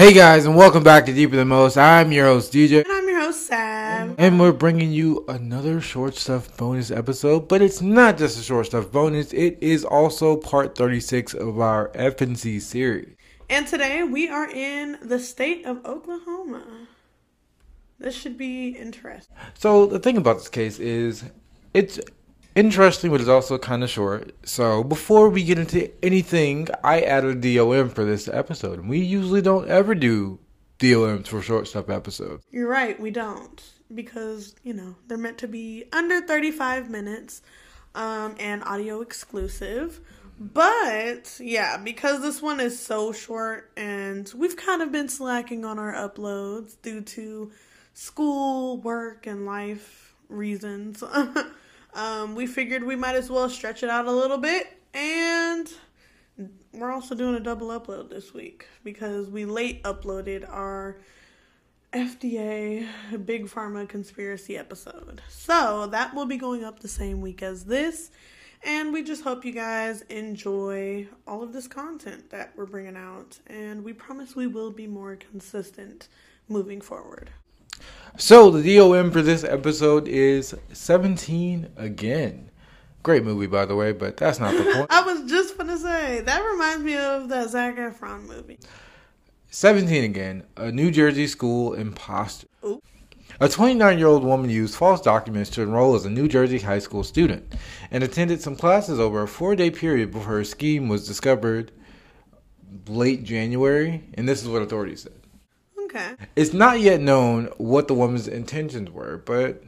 Hey guys, and welcome back to Deeper Than Most. I'm your host DJ, And I'm your host, Sam. and we're bringing you another short stuff bonus episode. But it's not just a short stuff bonus; it is also part 36 of our FNC series. And today we are in the state of Oklahoma. This should be interesting. So the thing about this case is, it's interesting, but it's also kind of short. So before we get into anything, I added a DOM for this episode, we usually don't ever do DOMs for short stuff episodes. You're right, we don't. Because, you know, they're meant to be under 35 minutes um, and audio exclusive. But, yeah, because this one is so short and we've kind of been slacking on our uploads due to school, work, and life reasons. um, we figured we might as well stretch it out a little bit and we're also doing a double upload this week because we late uploaded our FDA Big Pharma conspiracy episode. So that will be going up the same week as this. And we just hope you guys enjoy all of this content that we're bringing out. And we promise we will be more consistent moving forward. So the DOM for this episode is 17 again. Great movie, by the way, but that's not the point. I was just gonna say that reminds me of that Zac Efron movie. 17 again. A New Jersey school imposter. Ooh. A 29 year old woman used false documents to enroll as a New Jersey high school student and attended some classes over a four day period before her scheme was discovered late January. And this is what authorities said. Okay. It's not yet known what the woman's intentions were, but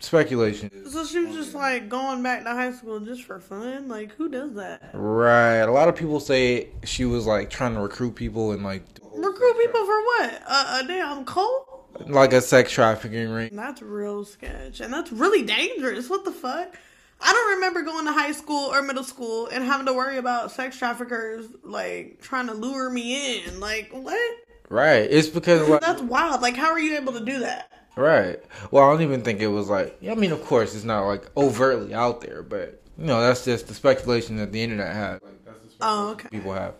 speculation. So she was just like going back to high school just for fun? Like, who does that? Right. A lot of people say she was like trying to recruit people and like Recruit people for what? A, a damn cult? like a sex trafficking ring. That's real sketch. And that's really dangerous. What the fuck? I don't remember going to high school or middle school and having to worry about sex traffickers like trying to lure me in. Like, what? Right. It's because like, That's wild. Like, how are you able to do that? right. Well, I don't even think it was like. I mean, of course, it's not like overtly out there, but you know, that's just the speculation that the internet has. Like, that's the Oh, okay. people have.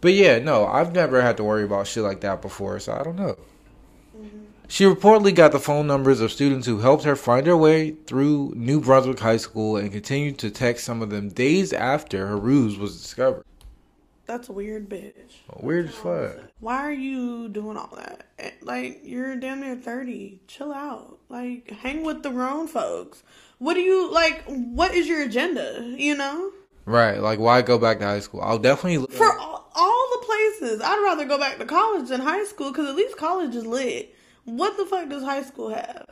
But yeah, no, I've never had to worry about shit like that before, so I don't know. Mm-hmm. She reportedly got the phone numbers of students who helped her find her way through New Brunswick High School and continued to text some of them days after her ruse was discovered. That's a weird bitch. Weird as fuck. Why are you doing all that? Eh, Like, you're damn near 30. Chill out. Like, hang with the grown folks. What do you, like, what is your agenda, you know? Right, like why go back to high school? I'll definitely For all, all the places, I'd rather go back to college than high school because at least college is lit. What the fuck does high school have?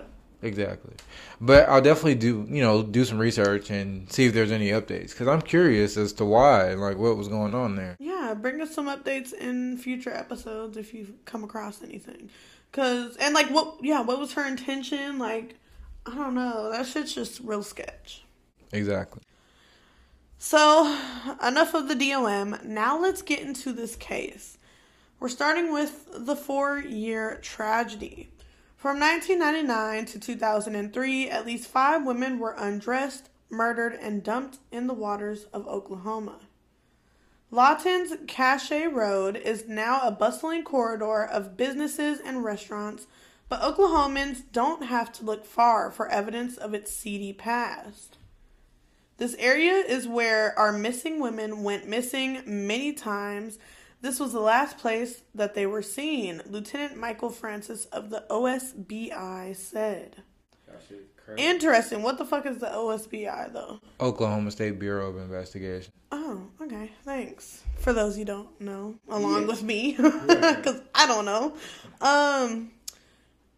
Exactly, but I'll definitely do you know do some research and see if there's any updates because I'm curious as to why like what was going on there. Yeah, bring us some updates in future episodes if you come across anything. Cause and like what? Yeah, what was her intention? Like, I don't know. That shit's just real sketch. Exactly. So, enough of the DOM. Now let's get into this case. We're starting with the four year tragedy. From 1999 to 2003, at least five women were undressed, murdered, and dumped in the waters of Oklahoma. Lawton's Cache Road is now a bustling corridor of businesses and restaurants, but Oklahomans don't have to look far for evidence of its seedy past. This area is where our missing women went missing many times. This was the last place that they were seen, Lieutenant Michael Francis of the OSBI said. Interesting. What the fuck is the OSBI though? Oklahoma State Bureau of Investigation. Oh, okay. Thanks. For those you don't know, along with me, because I don't know. Um,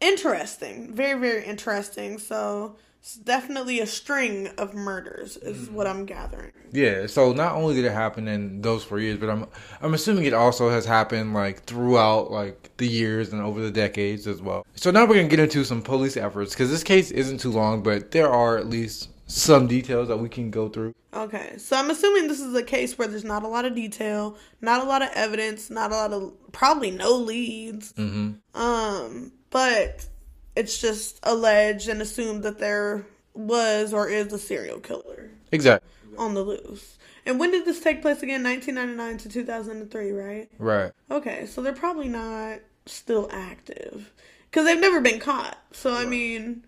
interesting. Very, very interesting. So, it's definitely a string of murders, is what I'm gathering. Yeah. So not only did it happen in those four years, but I'm I'm assuming it also has happened like throughout like the years and over the decades as well. So now we're gonna get into some police efforts because this case isn't too long, but there are at least some details that we can go through. Okay, so I'm assuming this is a case where there's not a lot of detail, not a lot of evidence, not a lot of probably no leads. Mm-hmm. Um, but it's just alleged and assumed that there was or is a serial killer Exactly. on the loose. And when did this take place again? 1999 to 2003, right? Right. Okay, so they're probably not still active because they've never been caught. So I mean,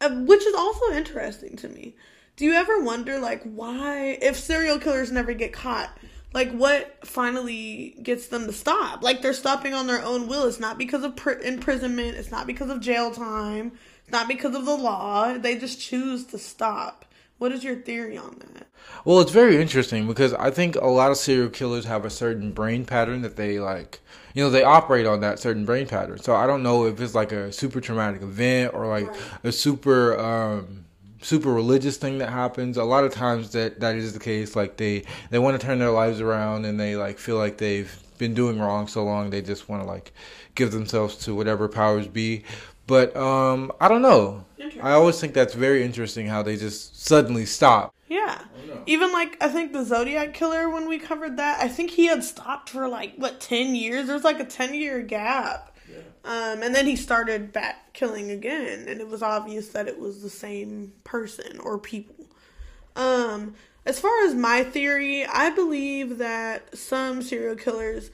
uh, which is also interesting to me. Do you ever wonder like why if serial killers never get caught? Like what finally gets them to stop? Like they're stopping on their own will. It's not because of pr- imprisonment. It's not because of jail time. It's not because of the law. They just choose to stop. What is your theory on that? Well, it's very interesting because I think a lot of serial killers have a certain brain pattern that they like, you know, they operate on that certain brain pattern. So I don't know if it's like a super traumatic event or like right. a super um super religious thing that happens. A lot of times that that is the case like they they want to turn their lives around and they like feel like they've been doing wrong so long they just want to like give themselves to whatever powers be. But um I don't know. I always think that's very interesting how they just suddenly stop. Yeah. Even like I think the Zodiac killer when we covered that, I think he had stopped for like what 10 years. There's like a 10 year gap. Um and then he started back killing again and it was obvious that it was the same person or people. Um as far as my theory, I believe that some serial killers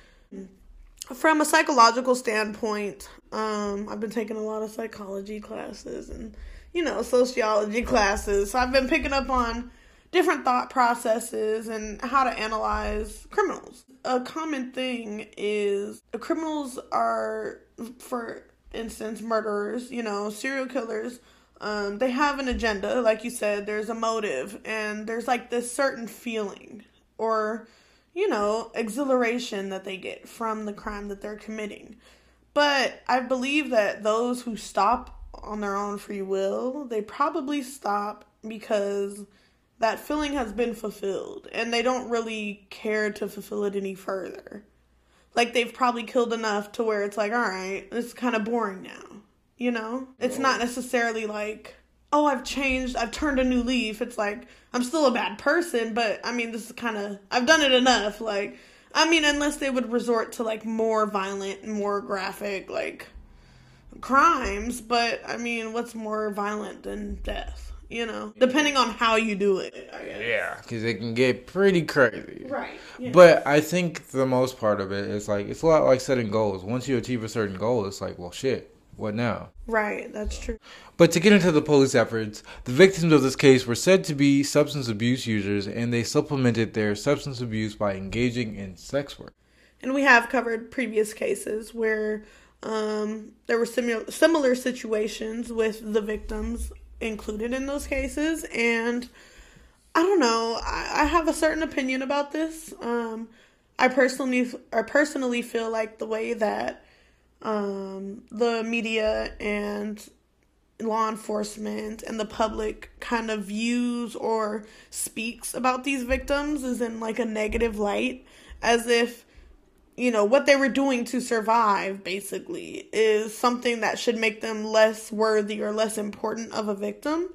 from a psychological standpoint, um, I've been taking a lot of psychology classes and, you know, sociology classes. So I've been picking up on different thought processes and how to analyze criminals. A common thing is criminals are, for instance, murderers, you know, serial killers. Um, they have an agenda, like you said, there's a motive, and there's like this certain feeling or you know, exhilaration that they get from the crime that they're committing. But I believe that those who stop on their own free will, they probably stop because that feeling has been fulfilled and they don't really care to fulfill it any further. Like they've probably killed enough to where it's like, all right, it's kind of boring now. You know? It's not necessarily like oh, I've changed, I've turned a new leaf. It's like I'm still a bad person, but I mean, this is kind of I've done it enough. Like, I mean, unless they would resort to like more violent, more graphic, like crimes. But I mean, what's more violent than death? You know, depending on how you do it. Yeah, because it can get pretty crazy. Right. Yeah. But I think the most part of it is like it's a lot like setting goals. Once you achieve a certain goal, it's like, well, shit what now? Right, that's true. But to get into the police efforts, the victims of this case were said to be substance abuse users and they supplemented their substance abuse by engaging in sex work. And we have covered previous cases where um, there were similar similar situations with the victims included in those cases and I don't know. I, I have a certain opinion about this. Um, I personally, I personally feel like the way that um, the media and law enforcement and the public kind of views or speaks about these victims is in like a negative light as if you know what they were doing to survive basically is something that should make them less worthy or less important of a victim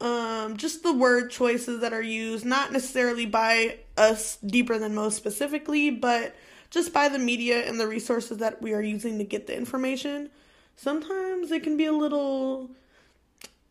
um just the word choices that are used not necessarily by us deeper than most specifically but just by the media and the resources that we are using to get the information, sometimes it can be a little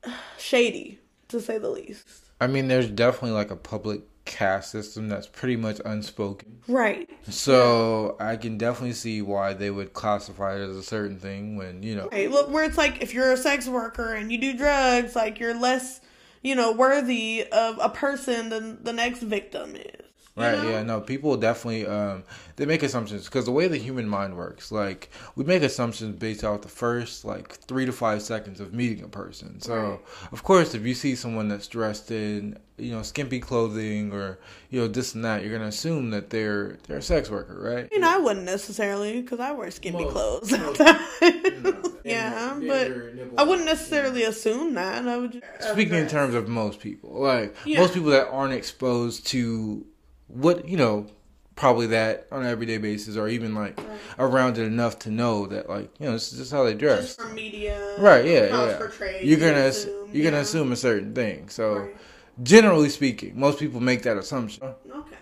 shady, to say the least. I mean, there's definitely like a public caste system that's pretty much unspoken. Right. So yeah. I can definitely see why they would classify it as a certain thing when, you know. Right. Look, where it's like if you're a sex worker and you do drugs, like you're less, you know, worthy of a person than the next victim is. Right. know? Yeah. No. People definitely um, they make assumptions because the way the human mind works, like we make assumptions based off the first like three to five seconds of meeting a person. So right. of course, if you see someone that's dressed in you know skimpy clothing or you know this and that, you're gonna assume that they're they're a sex worker, right? You know, I wouldn't necessarily because I wear skimpy clothes. you know, yeah, but I wouldn't necessarily assume that. I would. Speaking in terms of most people, like yeah. most people that aren't exposed to what you know probably that on an everyday basis or even like right. around it enough to know that like you know this is just how they dress just media right yeah yeah you're gonna assume, you're yeah. gonna assume a certain thing so right. generally speaking most people make that assumption okay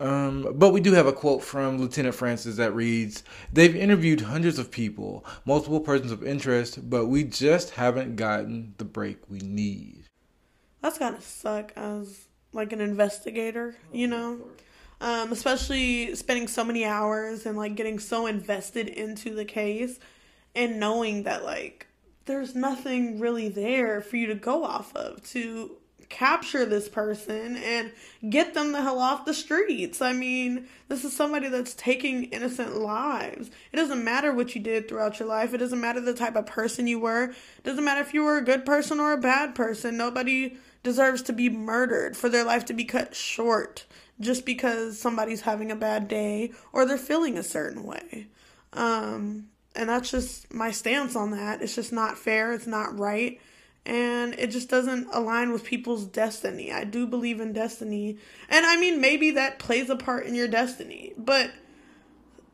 um, but we do have a quote from Lieutenant Francis that reads, They've interviewed hundreds of people, multiple persons of interest, but we just haven't gotten the break we need. That's gotta suck as like an investigator, you know? Um, especially spending so many hours and like getting so invested into the case and knowing that like there's nothing really there for you to go off of to capture this person and get them the hell off the streets. I mean, this is somebody that's taking innocent lives. It doesn't matter what you did throughout your life. It doesn't matter the type of person you were. It doesn't matter if you were a good person or a bad person. Nobody deserves to be murdered for their life to be cut short just because somebody's having a bad day or they're feeling a certain way. Um, and that's just my stance on that. It's just not fair. It's not right and it just doesn't align with people's destiny. I do believe in destiny, and I mean maybe that plays a part in your destiny, but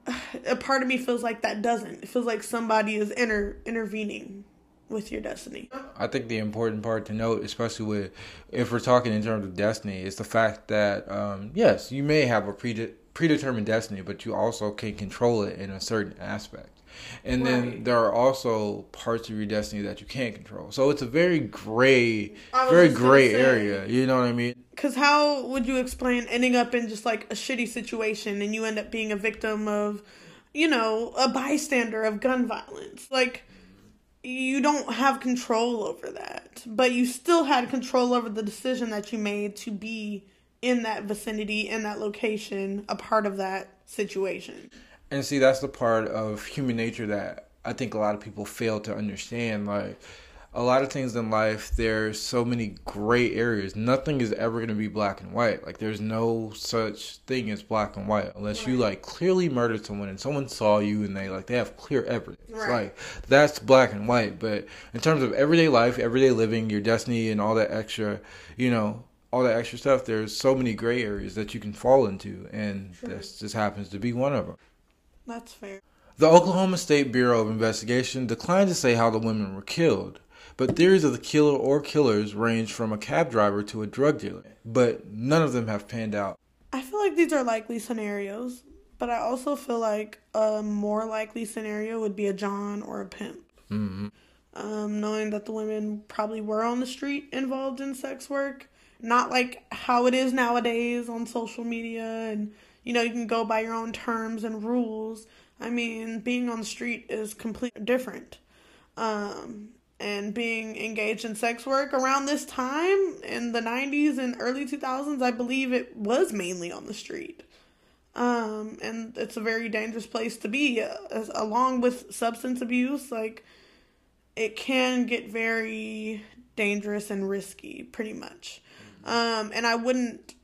a part of me feels like that doesn't. It feels like somebody is inter- intervening with your destiny. I think the important part to note, especially with if we're talking in terms of destiny, is the fact that um, yes, you may have a predetermined destiny, but you also can control it in a certain aspect. And right. then there are also parts of your destiny that you can't control. So it's a very gray, very gray area. You know what I mean? Because how would you explain ending up in just like a shitty situation and you end up being a victim of, you know, a bystander of gun violence? Like, you don't have control over that, but you still had control over the decision that you made to be in that vicinity, in that location, a part of that situation. And see, that's the part of human nature that I think a lot of people fail to understand. Like, a lot of things in life, there's so many gray areas. Nothing is ever going to be black and white. Like, there's no such thing as black and white unless right. you, like, clearly murdered someone and someone saw you and they, like, they have clear evidence. Right. Like, that's black and white. But in terms of everyday life, everyday living, your destiny, and all that extra, you know, all that extra stuff, there's so many gray areas that you can fall into. And sure. this just happens to be one of them. That's fair. The Oklahoma State Bureau of Investigation declined to say how the women were killed, but theories of the killer or killers range from a cab driver to a drug dealer, but none of them have panned out. I feel like these are likely scenarios, but I also feel like a more likely scenario would be a John or a pimp. Mm-hmm. Um, knowing that the women probably were on the street involved in sex work, not like how it is nowadays on social media and you know, you can go by your own terms and rules. I mean, being on the street is completely different. Um, and being engaged in sex work around this time in the 90s and early 2000s, I believe it was mainly on the street. Um, and it's a very dangerous place to be, uh, as, along with substance abuse. Like, it can get very dangerous and risky, pretty much. Um, and I wouldn't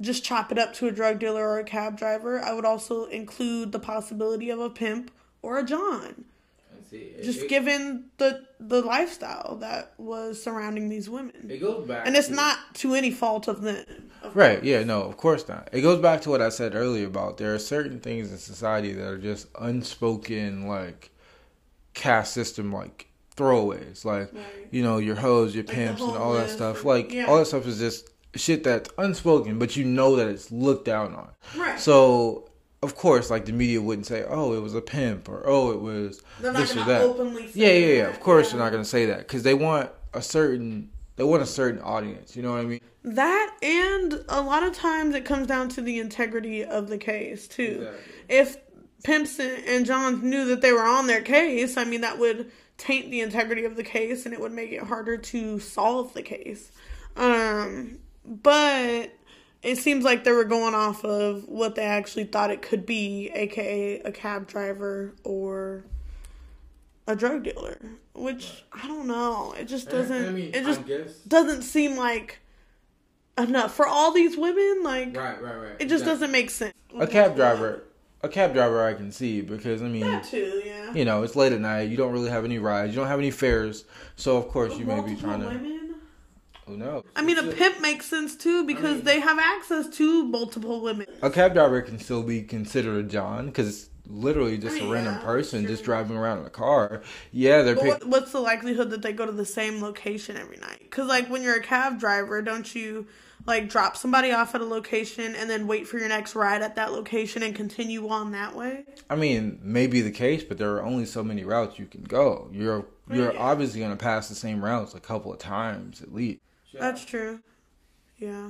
just chop it up to a drug dealer or a cab driver. I would also include the possibility of a pimp or a John. Just it, given the the lifestyle that was surrounding these women. It goes back, and it's to, not to any fault of them. Of right? Course. Yeah. No. Of course not. It goes back to what I said earlier about there are certain things in society that are just unspoken, like caste system, like throwaways, like right. you know your hoes, your like pimps, and all that stuff. Like yeah. all that stuff is just shit that's unspoken, but you know that it's looked down on. Right. So of course, like the media wouldn't say, "Oh, it was a pimp," or "Oh, it was this or that." yeah, yeah, yeah. Of course, yeah. they're not going to say that because they want a certain they want a certain audience. You know what I mean? That and a lot of times it comes down to the integrity of the case too. Exactly. If pimps and Johns knew that they were on their case, I mean that would taint the integrity of the case and it would make it harder to solve the case. Um, but it seems like they were going off of what they actually thought it could be, aka a cab driver or a drug dealer. Which I don't know. It just doesn't. I mean, it just doesn't seem like enough for all these women. Like, right, right, right. It just exactly. doesn't make sense. A cab driver. A cab driver I can see because I mean, that too, yeah. You know, it's late at night. You don't really have any rides. You don't have any fares, so of course you may be trying to. Women? Who knows? I mean, a pimp makes sense too because I mean, they have access to multiple women. A cab driver can still be considered a John because it's literally just I mean, a random yeah, person just driving around in a car. Yeah, they're. Pick- what's the likelihood that they go to the same location every night? Because like when you're a cab driver, don't you like drop somebody off at a location and then wait for your next ride at that location and continue on that way? I mean, maybe the case, but there are only so many routes you can go. You're you're yeah. obviously going to pass the same routes a couple of times at least. That's true. Yeah.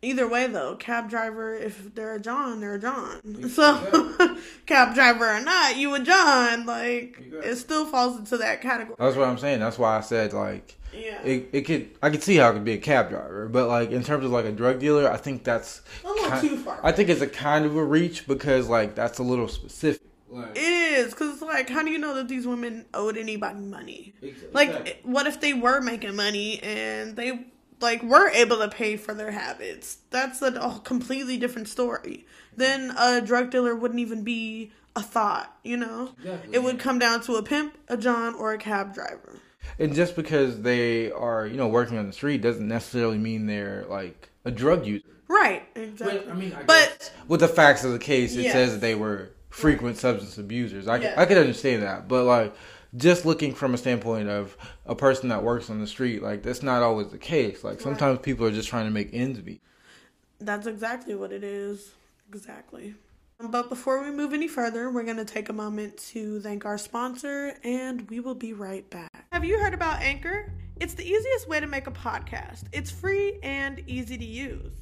either way though, cab driver, if they're a John, they're a John. So cab driver or not, you a John, like it still falls into that category. That's what I'm saying. That's why I said like yeah. It, it could I could see how it could be a cab driver, but like in terms of like a drug dealer, I think that's a little kind, too far. I think it's a kind of a reach because like that's a little specific. Like, it is because like how do you know that these women owed anybody money? Exactly. Like what if they were making money and they like were able to pay for their habits? That's a, a completely different story. Then a drug dealer wouldn't even be a thought. You know, exactly. it would come down to a pimp, a John, or a cab driver. And just because they are you know working on the street doesn't necessarily mean they're like a drug user. Right. Exactly. But, I mean, I but with the facts of the case, it yes. says that they were frequent substance abusers. I, yeah. I could understand that, but like just looking from a standpoint of a person that works on the street, like that's not always the case. Like sometimes right. people are just trying to make ends meet. That's exactly what it is. Exactly. Um, but before we move any further, we're going to take a moment to thank our sponsor and we will be right back. Have you heard about Anchor? It's the easiest way to make a podcast. It's free and easy to use.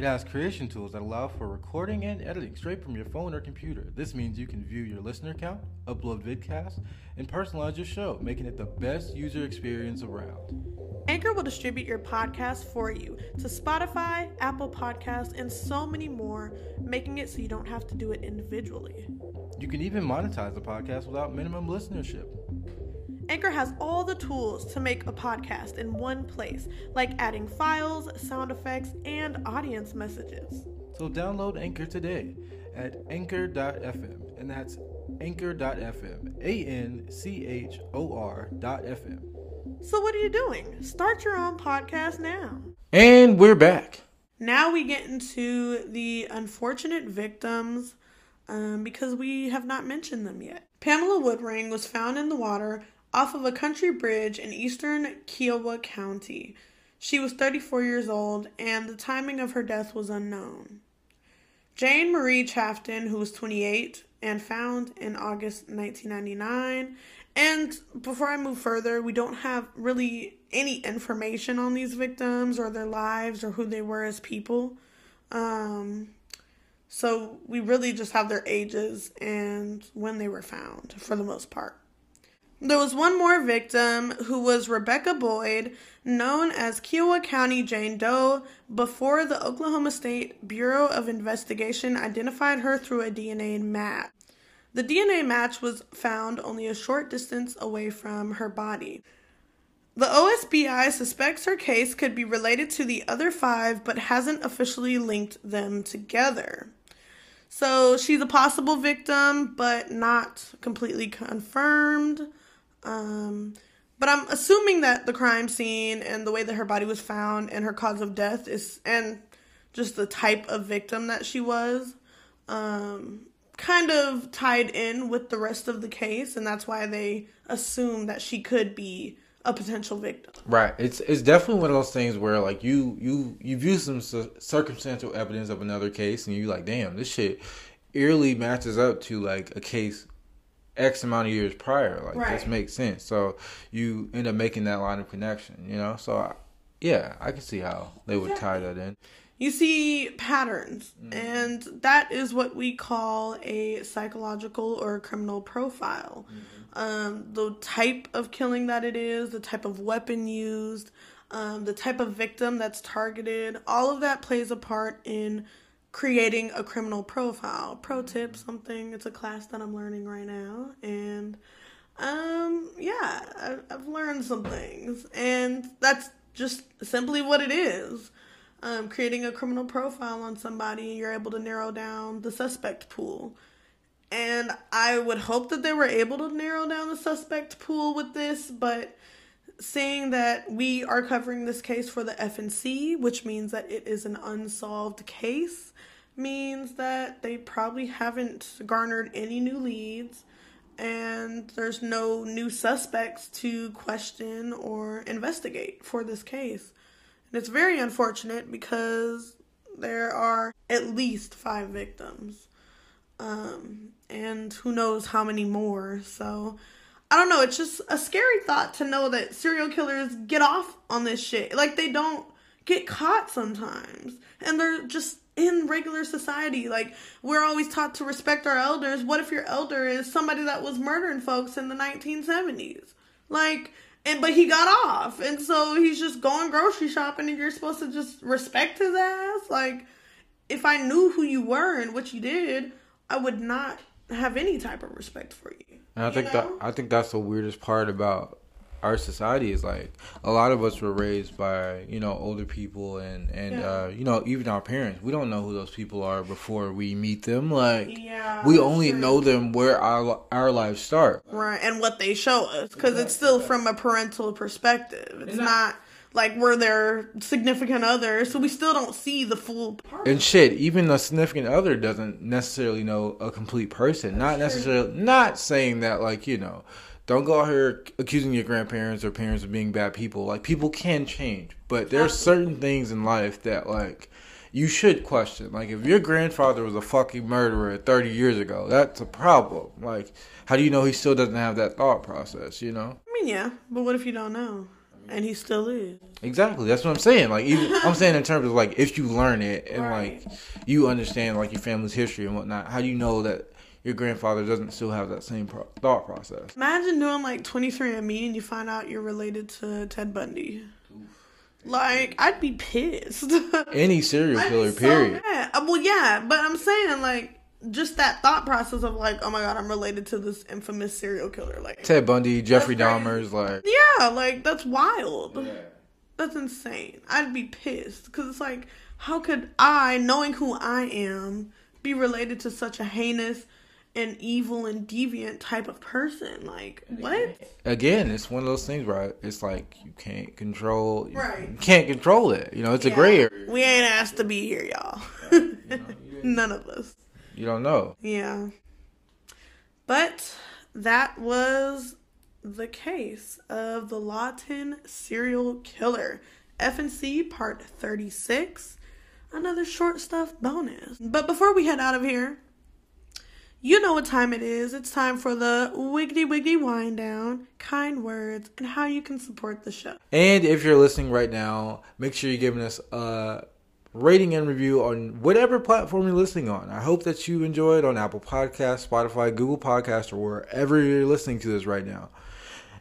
It has creation tools that allow for recording and editing straight from your phone or computer. This means you can view your listener count, upload vidcasts, and personalize your show, making it the best user experience around. Anchor will distribute your podcast for you to Spotify, Apple Podcasts, and so many more, making it so you don't have to do it individually. You can even monetize the podcast without minimum listenership. Anchor has all the tools to make a podcast in one place, like adding files, sound effects, and audience messages. So download Anchor today at anchor.fm, and that's anchor.fm, A N C H O R.fm. So, what are you doing? Start your own podcast now. And we're back. Now we get into the unfortunate victims um, because we have not mentioned them yet. Pamela Woodring was found in the water off of a country bridge in eastern Kiowa County. She was 34 years old, and the timing of her death was unknown. Jane Marie Chafton, who was 28 and found in August 1999. And before I move further, we don't have really any information on these victims or their lives or who they were as people. Um, so we really just have their ages and when they were found for the most part. There was one more victim who was Rebecca Boyd, known as Kiowa County Jane Doe, before the Oklahoma State Bureau of Investigation identified her through a DNA match. The DNA match was found only a short distance away from her body. The OSBI suspects her case could be related to the other five, but hasn't officially linked them together. So she's a possible victim, but not completely confirmed. Um, but I'm assuming that the crime scene and the way that her body was found and her cause of death is, and just the type of victim that she was, um, kind of tied in with the rest of the case, and that's why they assume that she could be a potential victim. Right. It's it's definitely one of those things where like you you you view some circumstantial evidence of another case, and you like, damn, this shit eerily matches up to like a case X amount of years prior. Like right. this makes sense. So you end up making that line of connection, you know. So yeah, I can see how they would tie that in. You see patterns, mm. and that is what we call a psychological or criminal profile. Mm-hmm. Um, the type of killing that it is, the type of weapon used, um, the type of victim that's targeted, all of that plays a part in creating a criminal profile. Pro tip, something, it's a class that I'm learning right now. And um, yeah, I, I've learned some things. And that's just simply what it is. Um, creating a criminal profile on somebody, you're able to narrow down the suspect pool. And I would hope that they were able to narrow down the suspect pool with this, but saying that we are covering this case for the FNC, which means that it is an unsolved case, means that they probably haven't garnered any new leads and there's no new suspects to question or investigate for this case. And it's very unfortunate because there are at least five victims. Um, and who knows how many more. So I don't know, it's just a scary thought to know that serial killers get off on this shit. Like they don't get caught sometimes. And they're just in regular society. Like, we're always taught to respect our elders. What if your elder is somebody that was murdering folks in the 1970s? Like, and but he got off. And so he's just going grocery shopping and you're supposed to just respect his ass. Like, if I knew who you were and what you did, I would not have any type of respect for you. And I think know? that I think that's the weirdest part about our society is like a lot of us were raised by you know older people and and yeah. uh, you know even our parents we don't know who those people are before we meet them like yeah, we only true. know them where our our lives start right and what they show us because it's still from a parental perspective it's not like we're their significant other, so we still don't see the full part. And shit, even a significant other doesn't necessarily know a complete person. Not necessarily, not saying that like you know, don't go out here accusing your grandparents or parents of being bad people. Like people can change, but there's certain things in life that like you should question. Like if your grandfather was a fucking murderer 30 years ago, that's a problem. Like how do you know he still doesn't have that thought process? You know? I mean, yeah, but what if you don't know? and he still is. Exactly. That's what I'm saying. Like, even I'm saying in terms of like if you learn it and right. like you understand like your family's history and whatnot, how do you know that your grandfather doesn't still have that same pro- thought process? Imagine doing like 23andMe and you find out you're related to Ted Bundy. Like I'd be pissed. Any serial killer, period. Uh, well, yeah, but I'm saying like just that thought process of like, oh my god, I'm related to this infamous serial killer, like Ted Bundy, Jeffrey Dahmer's, like yeah, like that's wild. Yeah. That's insane. I'd be pissed because it's like, how could I, knowing who I am, be related to such a heinous and evil and deviant type of person? Like what? Again, it's one of those things, right? It's like you can't control, right? You can't control it. You know, it's yeah. a gray area. We ain't asked to be here, y'all. You know, None of us. You don't know. Yeah. But that was the case of the Lawton serial killer. FNC part 36. Another short stuff bonus. But before we head out of here, you know what time it is. It's time for the Wiggity Wiggity Wind Down, kind words, and how you can support the show. And if you're listening right now, make sure you're giving us a rating and review on whatever platform you're listening on. I hope that you enjoyed on Apple Podcast, Spotify, Google Podcast, or wherever you're listening to this right now.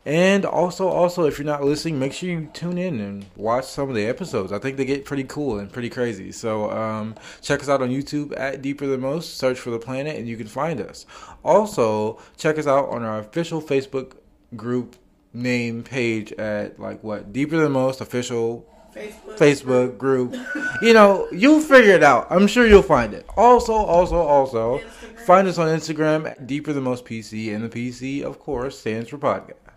And also, also, if you're not listening, make sure you tune in and watch some of the episodes. I think they get pretty cool and pretty crazy. So um, check us out on YouTube at Deeper Than Most. Search for the planet, and you can find us. Also, check us out on our official Facebook group name page at like what Deeper Than Most official Facebook, Facebook group. you know, you'll figure it out. I'm sure you'll find it. Also, also, also, Instagram. find us on Instagram, Deeper Than Most PC, and the PC, of course, stands for podcast.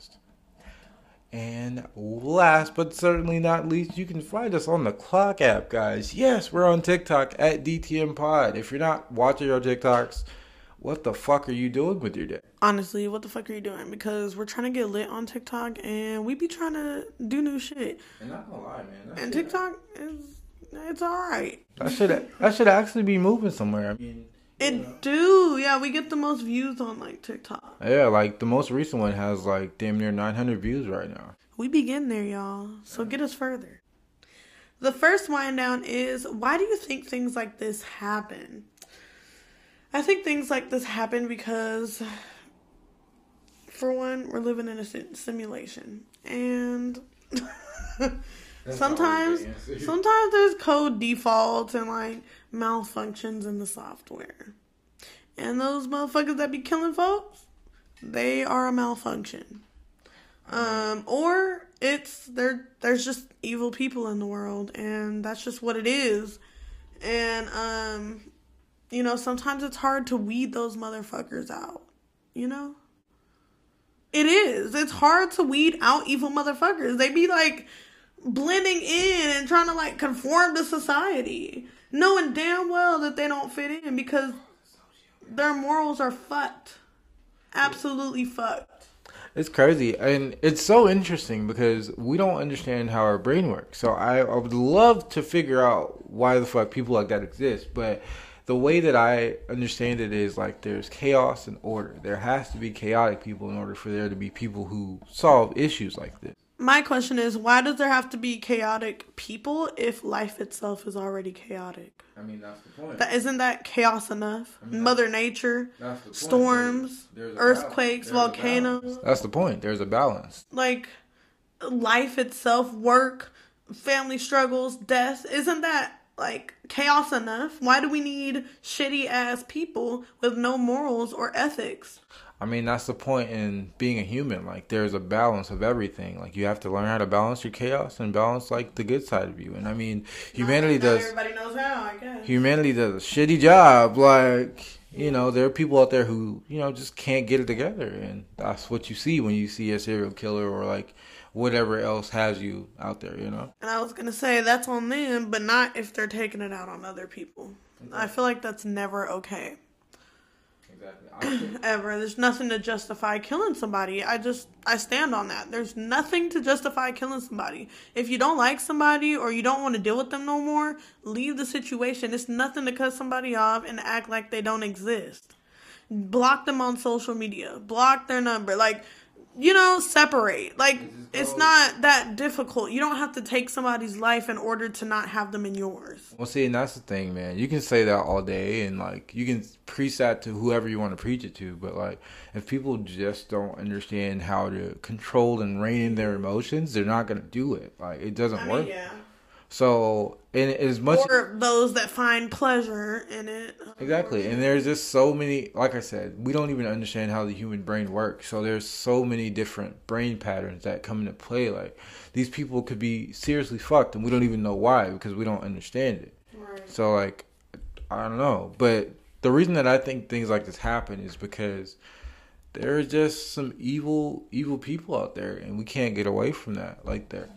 And last but certainly not least, you can find us on the Clock app, guys. Yes, we're on TikTok at DTM Pod. If you're not watching our TikToks, what the fuck are you doing with your day? Honestly, what the fuck are you doing? Because we're trying to get lit on TikTok and we be trying to do new shit. And not gonna lie, man. And TikTok is it's alright. I should that should actually be moving somewhere. I mean it know. do, yeah. We get the most views on like TikTok. Yeah, like the most recent one has like damn near 900 views right now. We begin there, y'all. So get us further. The first wind down is why do you think things like this happen? I think things like this happen because, for one, we're living in a simulation, and sometimes, sometimes there's code defaults and like malfunctions in the software, and those motherfuckers that be killing folks, they are a malfunction. Um, or it's there. There's just evil people in the world, and that's just what it is. And um, you know, sometimes it's hard to weed those motherfuckers out. You know? It is. It's hard to weed out evil motherfuckers. They be like blending in and trying to like conform to society, knowing damn well that they don't fit in because their morals are fucked. Absolutely fucked. It's crazy. And it's so interesting because we don't understand how our brain works. So I, I would love to figure out why the fuck people like that exist. But the way that I understand it is like there's chaos and order. There has to be chaotic people in order for there to be people who solve issues like this. My question is why does there have to be chaotic people if life itself is already chaotic? I mean, that's the point. That isn't that chaos enough? I mean, Mother Nature, That's the point. storms, There's- there's earthquakes, balance. There's a volcanoes. That's the point. There's a balance. like life itself, work, family struggles, death. Isn't that like chaos enough? Why do we need shitty ass people with no morals or ethics? I mean, that's the point in being a human. Like, there's a balance of everything. Like, you have to learn how to balance your chaos and balance like the good side of you. And I mean, humanity Not does. Everybody knows how, I guess. humanity does a shitty job. Like, you know, there are people out there who, you know, just can't get it together. And that's what you see when you see a serial killer or like whatever else has you out there, you know? And I was gonna say that's on them, but not if they're taking it out on other people. I feel like that's never okay. Exactly. ever. There's nothing to justify killing somebody. I just I stand on that. There's nothing to justify killing somebody. If you don't like somebody or you don't want to deal with them no more, leave the situation. It's nothing to cut somebody off and act like they don't exist. Block them on social media. Block their number. Like you know, separate. Like it's not that difficult. You don't have to take somebody's life in order to not have them in yours. Well, see, and that's the thing, man. You can say that all day, and like you can preach that to whoever you want to preach it to. But like, if people just don't understand how to control and rein in their emotions, they're not gonna do it. Like, it doesn't I work. yeah. So, and as much Or those that find pleasure in it. Exactly. And there's just so many, like I said, we don't even understand how the human brain works. So there's so many different brain patterns that come into play. Like these people could be seriously fucked and we don't even know why because we don't understand it. Right. So like, I don't know. But the reason that I think things like this happen is because there are just some evil, evil people out there and we can't get away from that. Like there,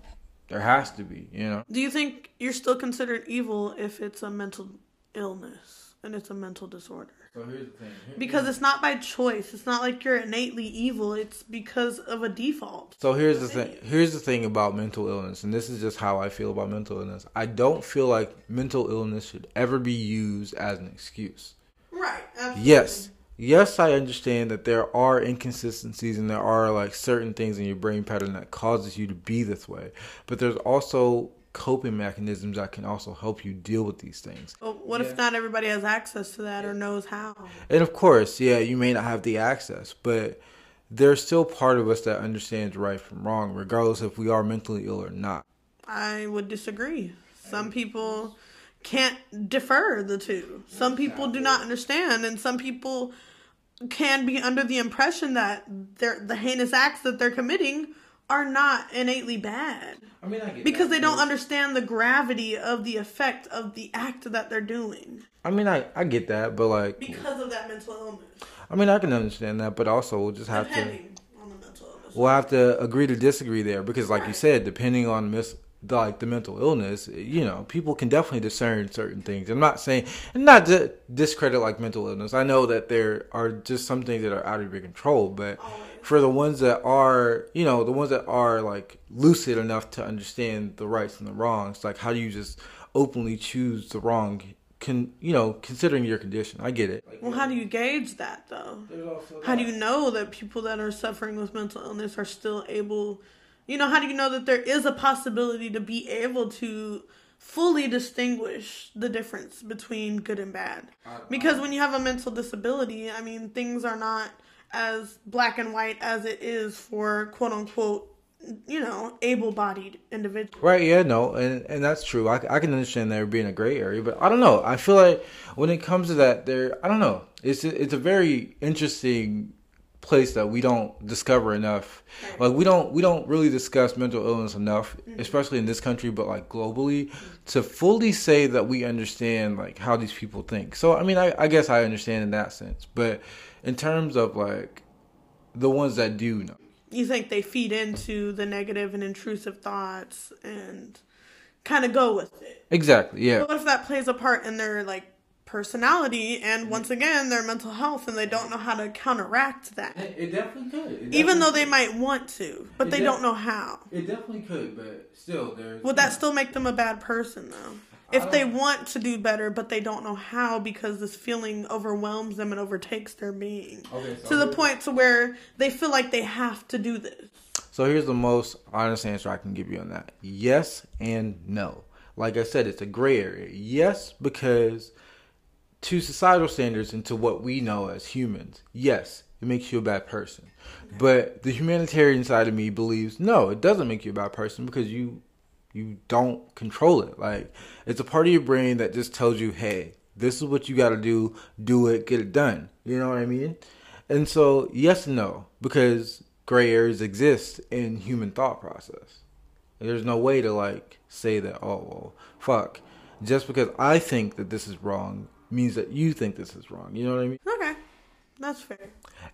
there has to be, you know? Do you think you're still considered evil if it's a mental illness and it's a mental disorder? So here's the thing. Because it's not by choice. It's not like you're innately evil. It's because of a default. So here's the thing. Here's the thing about mental illness, and this is just how I feel about mental illness. I don't feel like mental illness should ever be used as an excuse. Right. Absolutely. Yes, yes, I understand that there are inconsistencies and there are like certain things in your brain pattern that causes you to be this way, but there's also coping mechanisms that can also help you deal with these things. But what if not everybody has access to that or knows how? And of course, yeah, you may not have the access, but there's still part of us that understands right from wrong, regardless if we are mentally ill or not. I would disagree. Some people can't defer the two. Some people do not understand, and some people can be under the impression that the heinous acts that they're committing are not innately bad I mean, I get because they don't understand the gravity of the effect of the act that they're doing I mean, I, I get that, but like, because of that mental illness. I mean, I can understand that, but also we'll just have to on the mental illness. we'll have to agree to disagree there because, like you said, depending on mis- the, like the mental illness, you know, people can definitely discern certain things. I'm not saying and not to discredit like mental illness. I know that there are just some things that are out of your control, but oh, for the ones that are, you know, the ones that are like lucid enough to understand the rights and the wrongs, like how do you just openly choose the wrong? Can you know, considering your condition, I get it. Well, how do you gauge that though? How do you know that people that are suffering with mental illness are still able, you know, how do you know that there is a possibility to be able to fully distinguish the difference between good and bad? Because when you have a mental disability, I mean, things are not as black and white as it is for quote unquote, you know, able bodied individuals. Right, yeah, no, and and that's true. I, I can understand there being a gray area, but I don't know. I feel like when it comes to that, there, I don't know. It's a, it's a very interesting place that we don't discover enough. Like we don't we don't really discuss mental illness enough, mm-hmm. especially in this country, but like globally, to fully say that we understand like how these people think. So I mean, I, I guess I understand in that sense, but in terms of like the ones that do know. you think they feed into the negative and intrusive thoughts and kind of go with it. Exactly, yeah. What if that plays a part in their like personality and mm. once again their mental health and they don't know how to counteract that? It definitely could. Even though they might want to, but they It don't know how. It definitely could, but still, there's. Would that still make them a bad person though? If they want to do better but they don't know how because this feeling overwhelms them and overtakes their being. Okay, so To the point to where they feel like they have to do this. So here's the most honest answer I can give you on that. Yes and no. Like I said, it's a gray area. Yes, because to societal standards and to what we know as humans, yes, it makes you a bad person. But the humanitarian side of me believes no, it doesn't make you a bad person because you you don't control it. Like it's a part of your brain that just tells you, "Hey, this is what you got to do. Do it. Get it done." You know what I mean? And so, yes and no, because gray areas exist in human thought process. There's no way to like say that, "Oh, well, fuck." Just because I think that this is wrong means that you think this is wrong. You know what I mean? Okay. That's fair.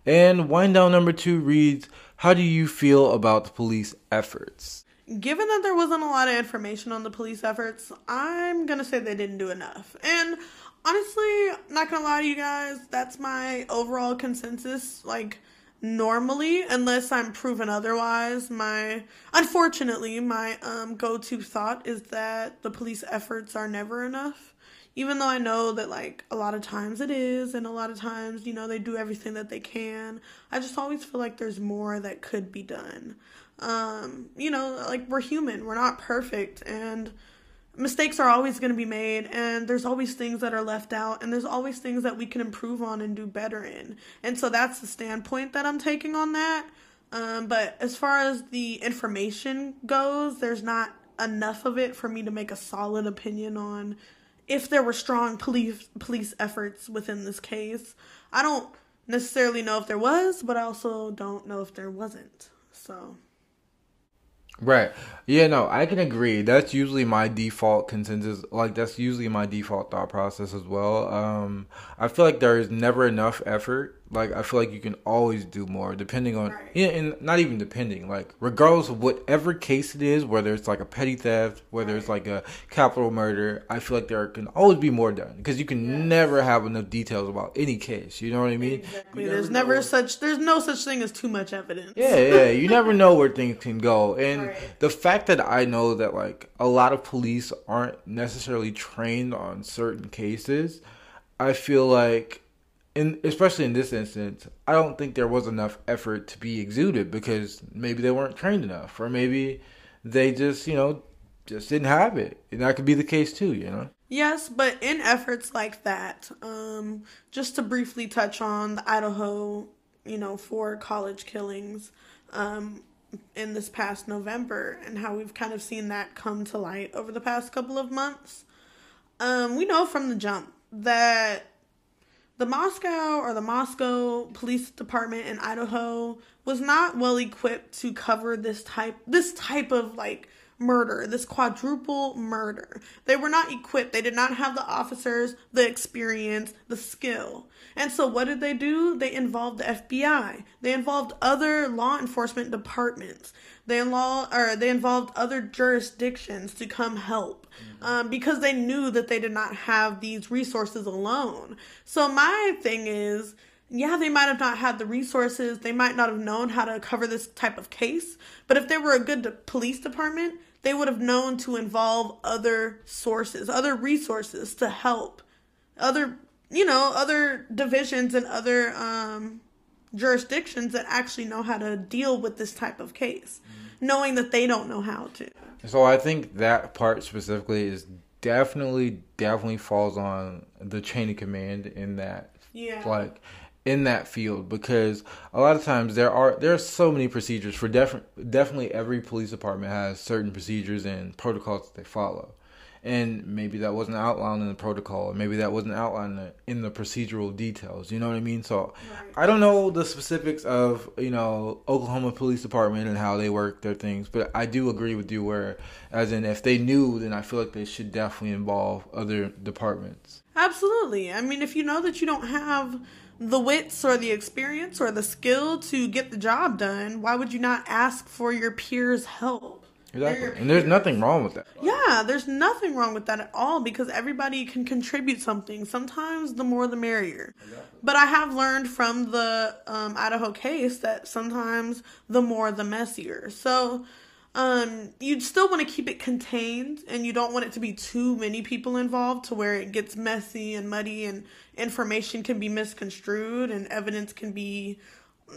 And wind down number two reads, How do you feel about the police efforts? Given that there wasn't a lot of information on the police efforts, I'm gonna say they didn't do enough. And honestly, not gonna lie to you guys, that's my overall consensus. Like, normally, unless I'm proven otherwise, my unfortunately, my um, go to thought is that the police efforts are never enough even though I know that like a lot of times it is and a lot of times, you know, they do everything that they can. I just always feel like there's more that could be done. Um, you know, like we're human, we're not perfect and mistakes are always going to be made and there's always things that are left out and there's always things that we can improve on and do better in. And so that's the standpoint that I'm taking on that. Um, but as far as the information goes, there's not enough of it for me to make a solid opinion on if there were strong police police efforts within this case. I don't necessarily know if there was, but I also don't know if there wasn't. So Right. Yeah, no, I can agree. That's usually my default consensus. Like that's usually my default thought process as well. Um I feel like there is never enough effort like I feel like you can always do more, depending on right. yeah, and not even depending. Like regardless of whatever case it is, whether it's like a petty theft, whether right. it's like a capital murder, I feel like there can always be more done because you can yes. never have enough details about any case. You know what I mean? Exactly. There's never know. such there's no such thing as too much evidence. Yeah, yeah. You never know where things can go, and right. the fact that I know that like a lot of police aren't necessarily trained on certain cases, I feel like in especially in this instance, I don't think there was enough effort to be exuded because maybe they weren't trained enough, or maybe they just you know just didn't have it, and that could be the case too, you know. Yes, but in efforts like that, um, just to briefly touch on the Idaho, you know, four college killings um, in this past November and how we've kind of seen that come to light over the past couple of months. Um, we know from the jump that the Moscow or the Moscow Police Department in Idaho was not well equipped to cover this type this type of like murder, this quadruple murder. They were not equipped. They did not have the officers, the experience, the skill. And so what did they do? They involved the FBI. They involved other law enforcement departments. They involved or they involved other jurisdictions to come help um, because they knew that they did not have these resources alone. So my thing is, yeah, they might have not had the resources. They might not have known how to cover this type of case. But if they were a good police department, they would have known to involve other sources, other resources to help, other you know, other divisions and other um, jurisdictions that actually know how to deal with this type of case, mm-hmm. knowing that they don't know how to. So I think that part specifically is definitely definitely falls on the chain of command in that yeah like in that field because a lot of times there are there are so many procedures for def- definitely every police department has certain procedures and protocols that they follow and maybe that wasn't outlined in the protocol, or maybe that wasn't outlined in the procedural details. You know what I mean? So right. I don't know the specifics of you know Oklahoma Police Department and how they work their things, but I do agree with you where, as in, if they knew, then I feel like they should definitely involve other departments. Absolutely. I mean, if you know that you don't have the wits or the experience or the skill to get the job done, why would you not ask for your peers' help? Exactly. And there's nothing wrong with that. Yeah, there's nothing wrong with that at all because everybody can contribute something. Sometimes the more the merrier. Exactly. But I have learned from the um, Idaho case that sometimes the more the messier. So um, you still want to keep it contained and you don't want it to be too many people involved to where it gets messy and muddy and information can be misconstrued and evidence can be,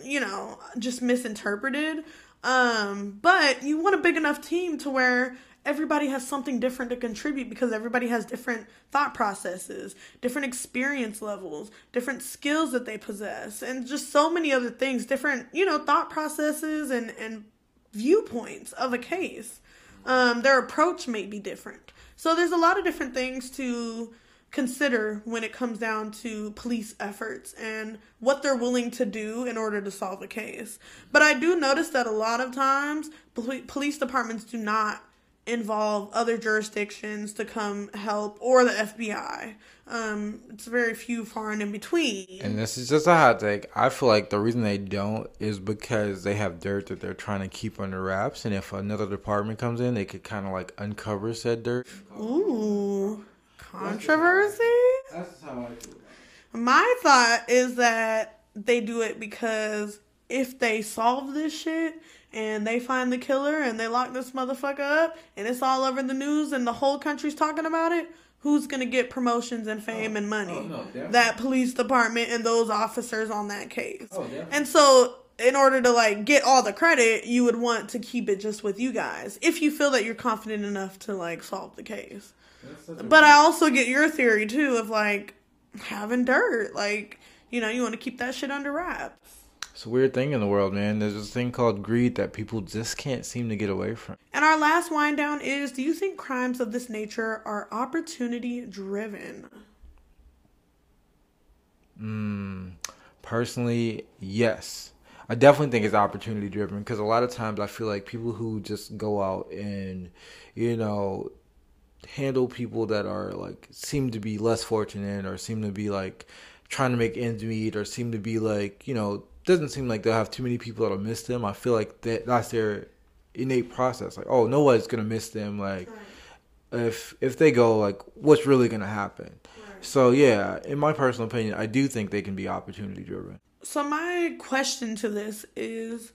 you know, just misinterpreted. Um, but you want a big enough team to where everybody has something different to contribute because everybody has different thought processes, different experience levels, different skills that they possess, and just so many other things, different, you know, thought processes and, and viewpoints of a case. Um, their approach may be different. So there's a lot of different things to consider when it comes down to police efforts and what they're willing to do in order to solve a case. But I do notice that a lot of times police departments do not involve other jurisdictions to come help or the FBI. Um, it's very few far and in between. And this is just a hot take. I feel like the reason they don't is because they have dirt that they're trying to keep under wraps, and if another department comes in, they could kind of like uncover said dirt. Ooh, controversy. That's how I feel. My thought is that they do it because if they solve this shit and they find the killer and they lock this motherfucker up and it's all over the news and the whole country's talking about it, who's gonna get promotions and fame oh, and money? Oh, no, that police department and those officers on that case. Oh, and so in order to like get all the credit, you would want to keep it just with you guys if you feel that you're confident enough to like solve the case. But I also get your theory too of like having dirt, like you know, you want to keep that shit under wraps. It's a weird thing in the world, man. There's this thing called greed that people just can't seem to get away from. And our last wind down is do you think crimes of this nature are opportunity driven? Mm, personally, yes. I definitely think it's opportunity driven because a lot of times I feel like people who just go out and, you know, handle people that are like seem to be less fortunate or seem to be like trying to make ends meet or seem to be like, you know, doesn't seem like they'll have too many people that'll miss them. I feel like that that's their innate process. Like, oh, no one's gonna miss them. Like, if if they go, like, what's really gonna happen? So yeah, in my personal opinion, I do think they can be opportunity driven. So my question to this is,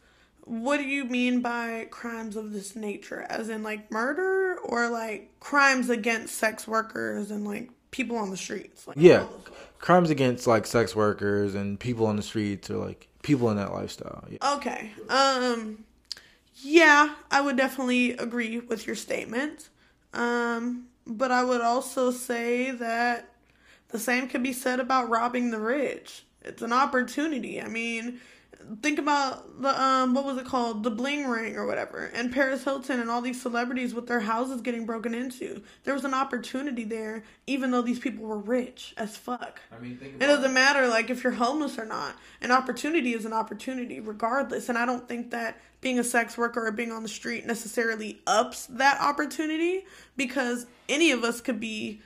what do you mean by crimes of this nature? As in like murder or like crimes against sex workers and like people on the streets? Like, yeah, crimes against like sex workers and people on the streets or like people in that lifestyle. Yeah. Okay. Um yeah, I would definitely agree with your statement. Um but I would also say that the same could be said about robbing the rich. It's an opportunity. I mean, think about the um what was it called? The bling ring or whatever. And paris hilton and all these celebrities with their houses getting broken into. There was an opportunity there even though these people were rich as fuck. I mean it doesn't matter like if you're homeless or not. An opportunity is an opportunity regardless. And i don't think that being a sex worker or being on the street necessarily ups that opportunity because any of us could be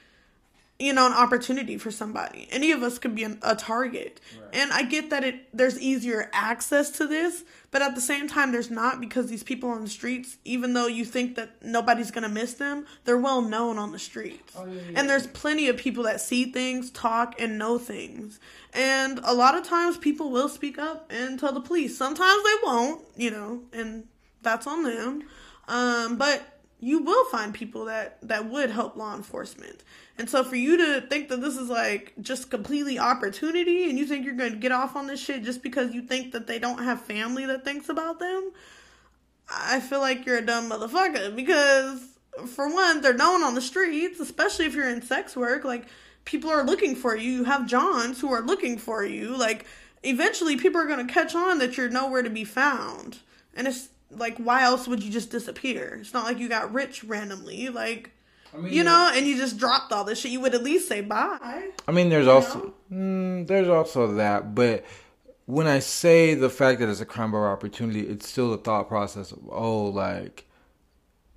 you know an opportunity for somebody any of us could be an, a target right. and i get that it there's easier access to this but at the same time there's not because these people on the streets even though you think that nobody's gonna miss them they're well known on the streets oh, yeah, yeah. and there's plenty of people that see things talk and know things and a lot of times people will speak up and tell the police sometimes they won't you know and that's on them um, but you will find people that that would help law enforcement. And so for you to think that this is like just completely opportunity and you think you're going to get off on this shit just because you think that they don't have family that thinks about them, I feel like you're a dumb motherfucker because for one, they're known on the streets, especially if you're in sex work, like people are looking for you. You have Johns who are looking for you. Like eventually people are going to catch on that you're nowhere to be found. And it's like why else would you just disappear? It's not like you got rich randomly, like I mean, you know, and you just dropped all this shit. You would at least say bye. I mean, there's also mm, there's also that, but when I say the fact that it's a crime of opportunity, it's still the thought process of oh, like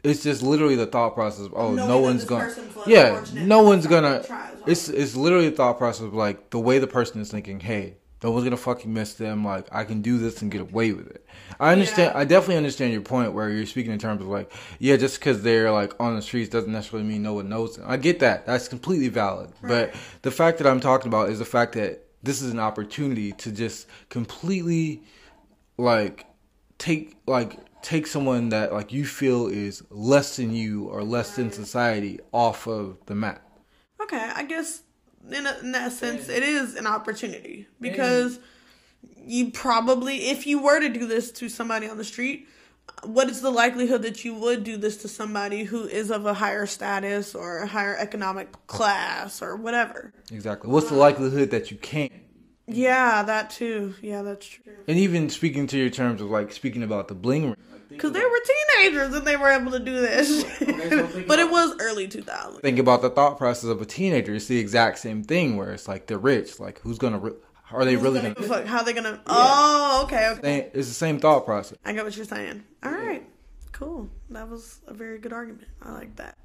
it's just literally the thought process of oh, Knowing no one's gonna yeah, no one's gonna. It's it's literally the thought process of like the way the person is thinking. Hey, no one's gonna fucking miss them. Like I can do this and get away with it. I understand. Yeah. I definitely understand your point where you're speaking in terms of like, yeah, just because they're like on the streets doesn't necessarily mean no one knows them. I get that. That's completely valid. Right. But the fact that I'm talking about is the fact that this is an opportunity to just completely like take like take someone that like you feel is less than you or less than society off of the map. Okay, I guess in, a, in that sense, it is an opportunity because you probably, if you were to do this to somebody on the street, what is the likelihood that you would do this to somebody who is of a higher status or a higher economic class or whatever? Exactly. What's the likelihood that you can't? Yeah, that too. Yeah, that's true. And even speaking to your terms of like speaking about the bling ring. Because they were teenagers and they were able to do this. but it was early 2000s. Think about the thought process of a teenager. It's the exact same thing where it's like they're rich. Like, who's going to. Are they really gonna? Fuck, how they gonna? Oh, okay, okay. It's the same thought process. I get what you're saying. All right, cool. That was a very good argument. I like that.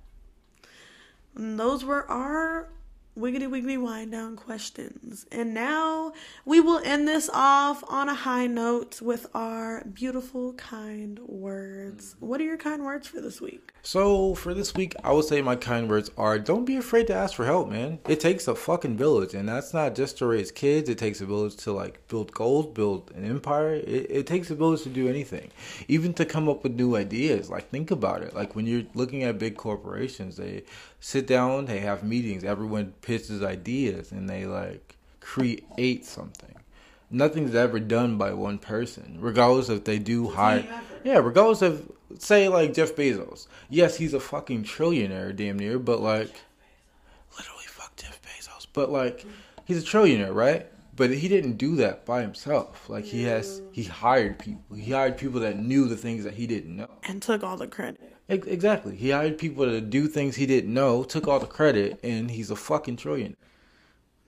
And those were our wiggity wiggity wind down questions. And now we will end this off on a high note with our beautiful, kind words. Mm-hmm. What are your kind words for this week? So, for this week, I would say my kind words are don't be afraid to ask for help, man. It takes a fucking village, and that's not just to raise kids, it takes a village to like build gold, build an empire. It, it takes a village to do anything, even to come up with new ideas. Like, think about it. Like, when you're looking at big corporations, they sit down, they have meetings, everyone pitches ideas, and they like create something. Nothing's ever done by one person, regardless if they do hire. Yeah, regardless of say like Jeff Bezos. Yes, he's a fucking trillionaire, damn near, but like literally fuck Jeff Bezos. But like he's a trillionaire, right? But he didn't do that by himself. Like he has, he hired people. He hired people that knew the things that he didn't know, and took all the credit. Exactly. He hired people to do things he didn't know, took all the credit, and he's a fucking trillionaire.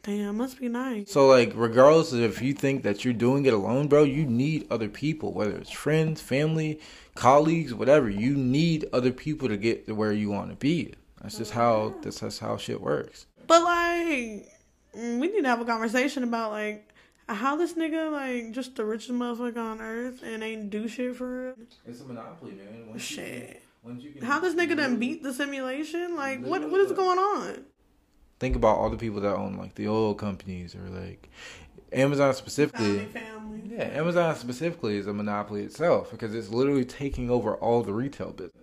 Damn, must be nice. So like, regardless of if you think that you're doing it alone, bro, you need other people, whether it's friends, family, colleagues, whatever. You need other people to get to where you want to be. That's just how that's, that's how shit works. But like, mm, we need to have a conversation about like how this nigga like just the richest motherfucker on earth and ain't do shit for it. It's a monopoly, man. Once shit. You can, how this nigga done beat the simulation? Like, what what is going on? think about all the people that own like the oil companies or like Amazon specifically. Family, family. Yeah, Amazon specifically is a monopoly itself because it's literally taking over all the retail business.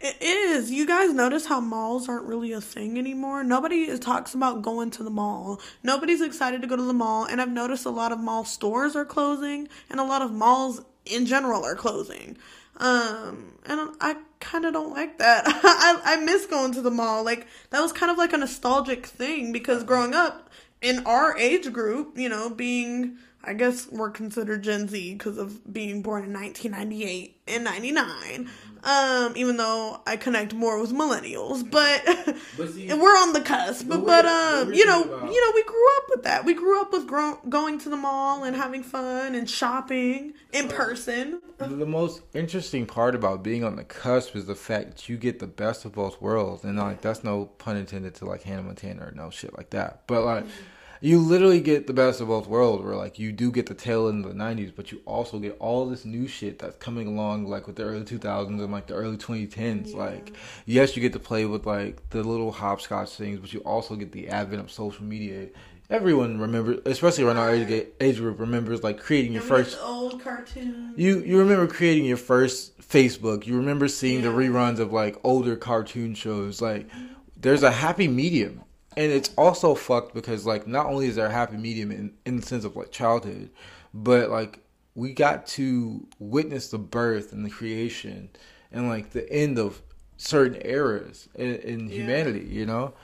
It is. You guys notice how malls aren't really a thing anymore? Nobody talks about going to the mall. Nobody's excited to go to the mall. And I've noticed a lot of mall stores are closing and a lot of malls in general are closing. Um, and I kind of don't like that. I, I miss going to the mall. Like, that was kind of like a nostalgic thing because growing up in our age group, you know, being, I guess we're considered Gen Z because of being born in 1998 and 99 um, even though I connect more with millennials, but, but see, we're on the cusp. But, but um, you know, about... you know, we grew up with that. We grew up with gro- going to the mall and having fun and shopping in person. The most interesting part about being on the cusp is the fact that you get the best of both worlds, and like that's no pun intended to like Hannah Montana or no shit like that. But like. Mm-hmm you literally get the best of both worlds where like you do get the tail end of the 90s but you also get all this new shit that's coming along like with the early 2000s and like the early 2010s yeah. like yes you get to play with like the little hopscotch things but you also get the advent of social media. Everyone remembers especially around our age, age group remembers like creating your first old cartoon you you remember creating your first facebook. You remember seeing yeah. the reruns of like older cartoon shows. Like there's a happy medium and it's also fucked because like not only is there a happy medium in, in the sense of like childhood but like we got to witness the birth and the creation and like the end of certain eras in, in yeah. humanity you know?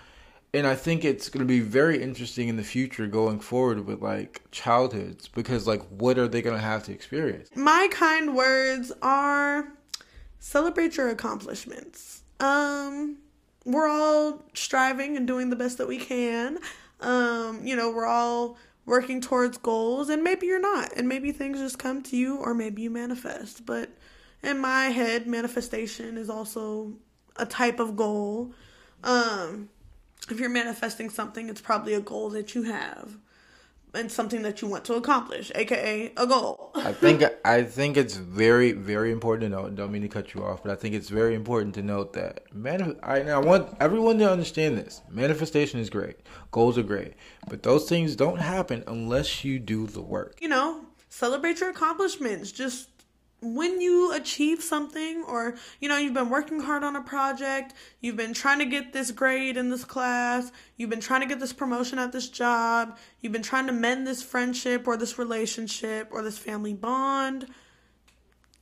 And i think it's going to be very interesting in the future going forward with like childhoods because like what are they going to have to experience? My kind words are celebrate your accomplishments. Um we're all striving and doing the best that we can. Um, you know, we're all working towards goals and maybe you're not and maybe things just come to you or maybe you manifest. But in my head, manifestation is also a type of goal. Um, if you're manifesting something, it's probably a goal that you have and something that you want to accomplish, aka a goal. I think I think it's very very important to note. Don't mean to cut you off, but I think it's very important to note that man. I, I want everyone to understand this. Manifestation is great, goals are great, but those things don't happen unless you do the work. You know, celebrate your accomplishments. Just when you achieve something or you know you've been working hard on a project you've been trying to get this grade in this class you've been trying to get this promotion at this job you've been trying to mend this friendship or this relationship or this family bond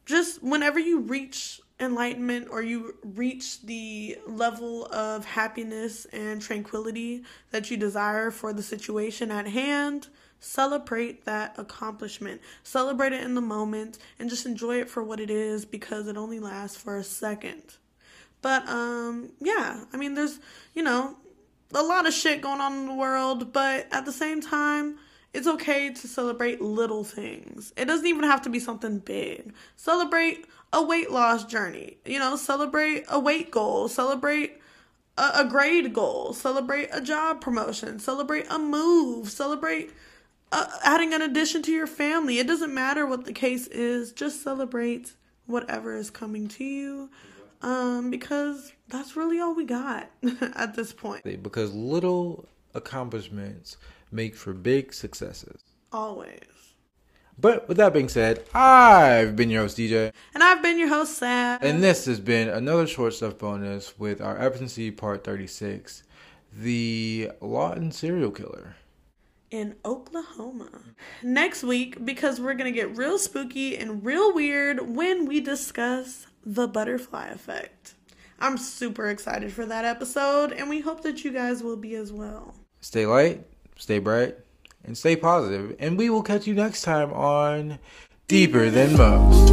just whenever you reach enlightenment or you reach the level of happiness and tranquility that you desire for the situation at hand, celebrate that accomplishment. Celebrate it in the moment and just enjoy it for what it is because it only lasts for a second. But um yeah, I mean there's, you know, a lot of shit going on in the world, but at the same time, it's okay to celebrate little things. It doesn't even have to be something big. Celebrate a weight loss journey. You know, celebrate a weight goal. Celebrate a, a grade goal. Celebrate a job promotion. Celebrate a move. Celebrate uh, adding an addition to your family. It doesn't matter what the case is. Just celebrate whatever is coming to you. Um, because that's really all we got at this point. Because little accomplishments make for big successes. Always. But with that being said, I've been your host DJ. And I've been your host Sam. And this has been another short stuff bonus with our episode part 36 The Lawton Serial Killer in Oklahoma. Next week, because we're going to get real spooky and real weird when we discuss the butterfly effect. I'm super excited for that episode, and we hope that you guys will be as well. Stay light, stay bright, and stay. And we will catch you next time on Deeper Than Most.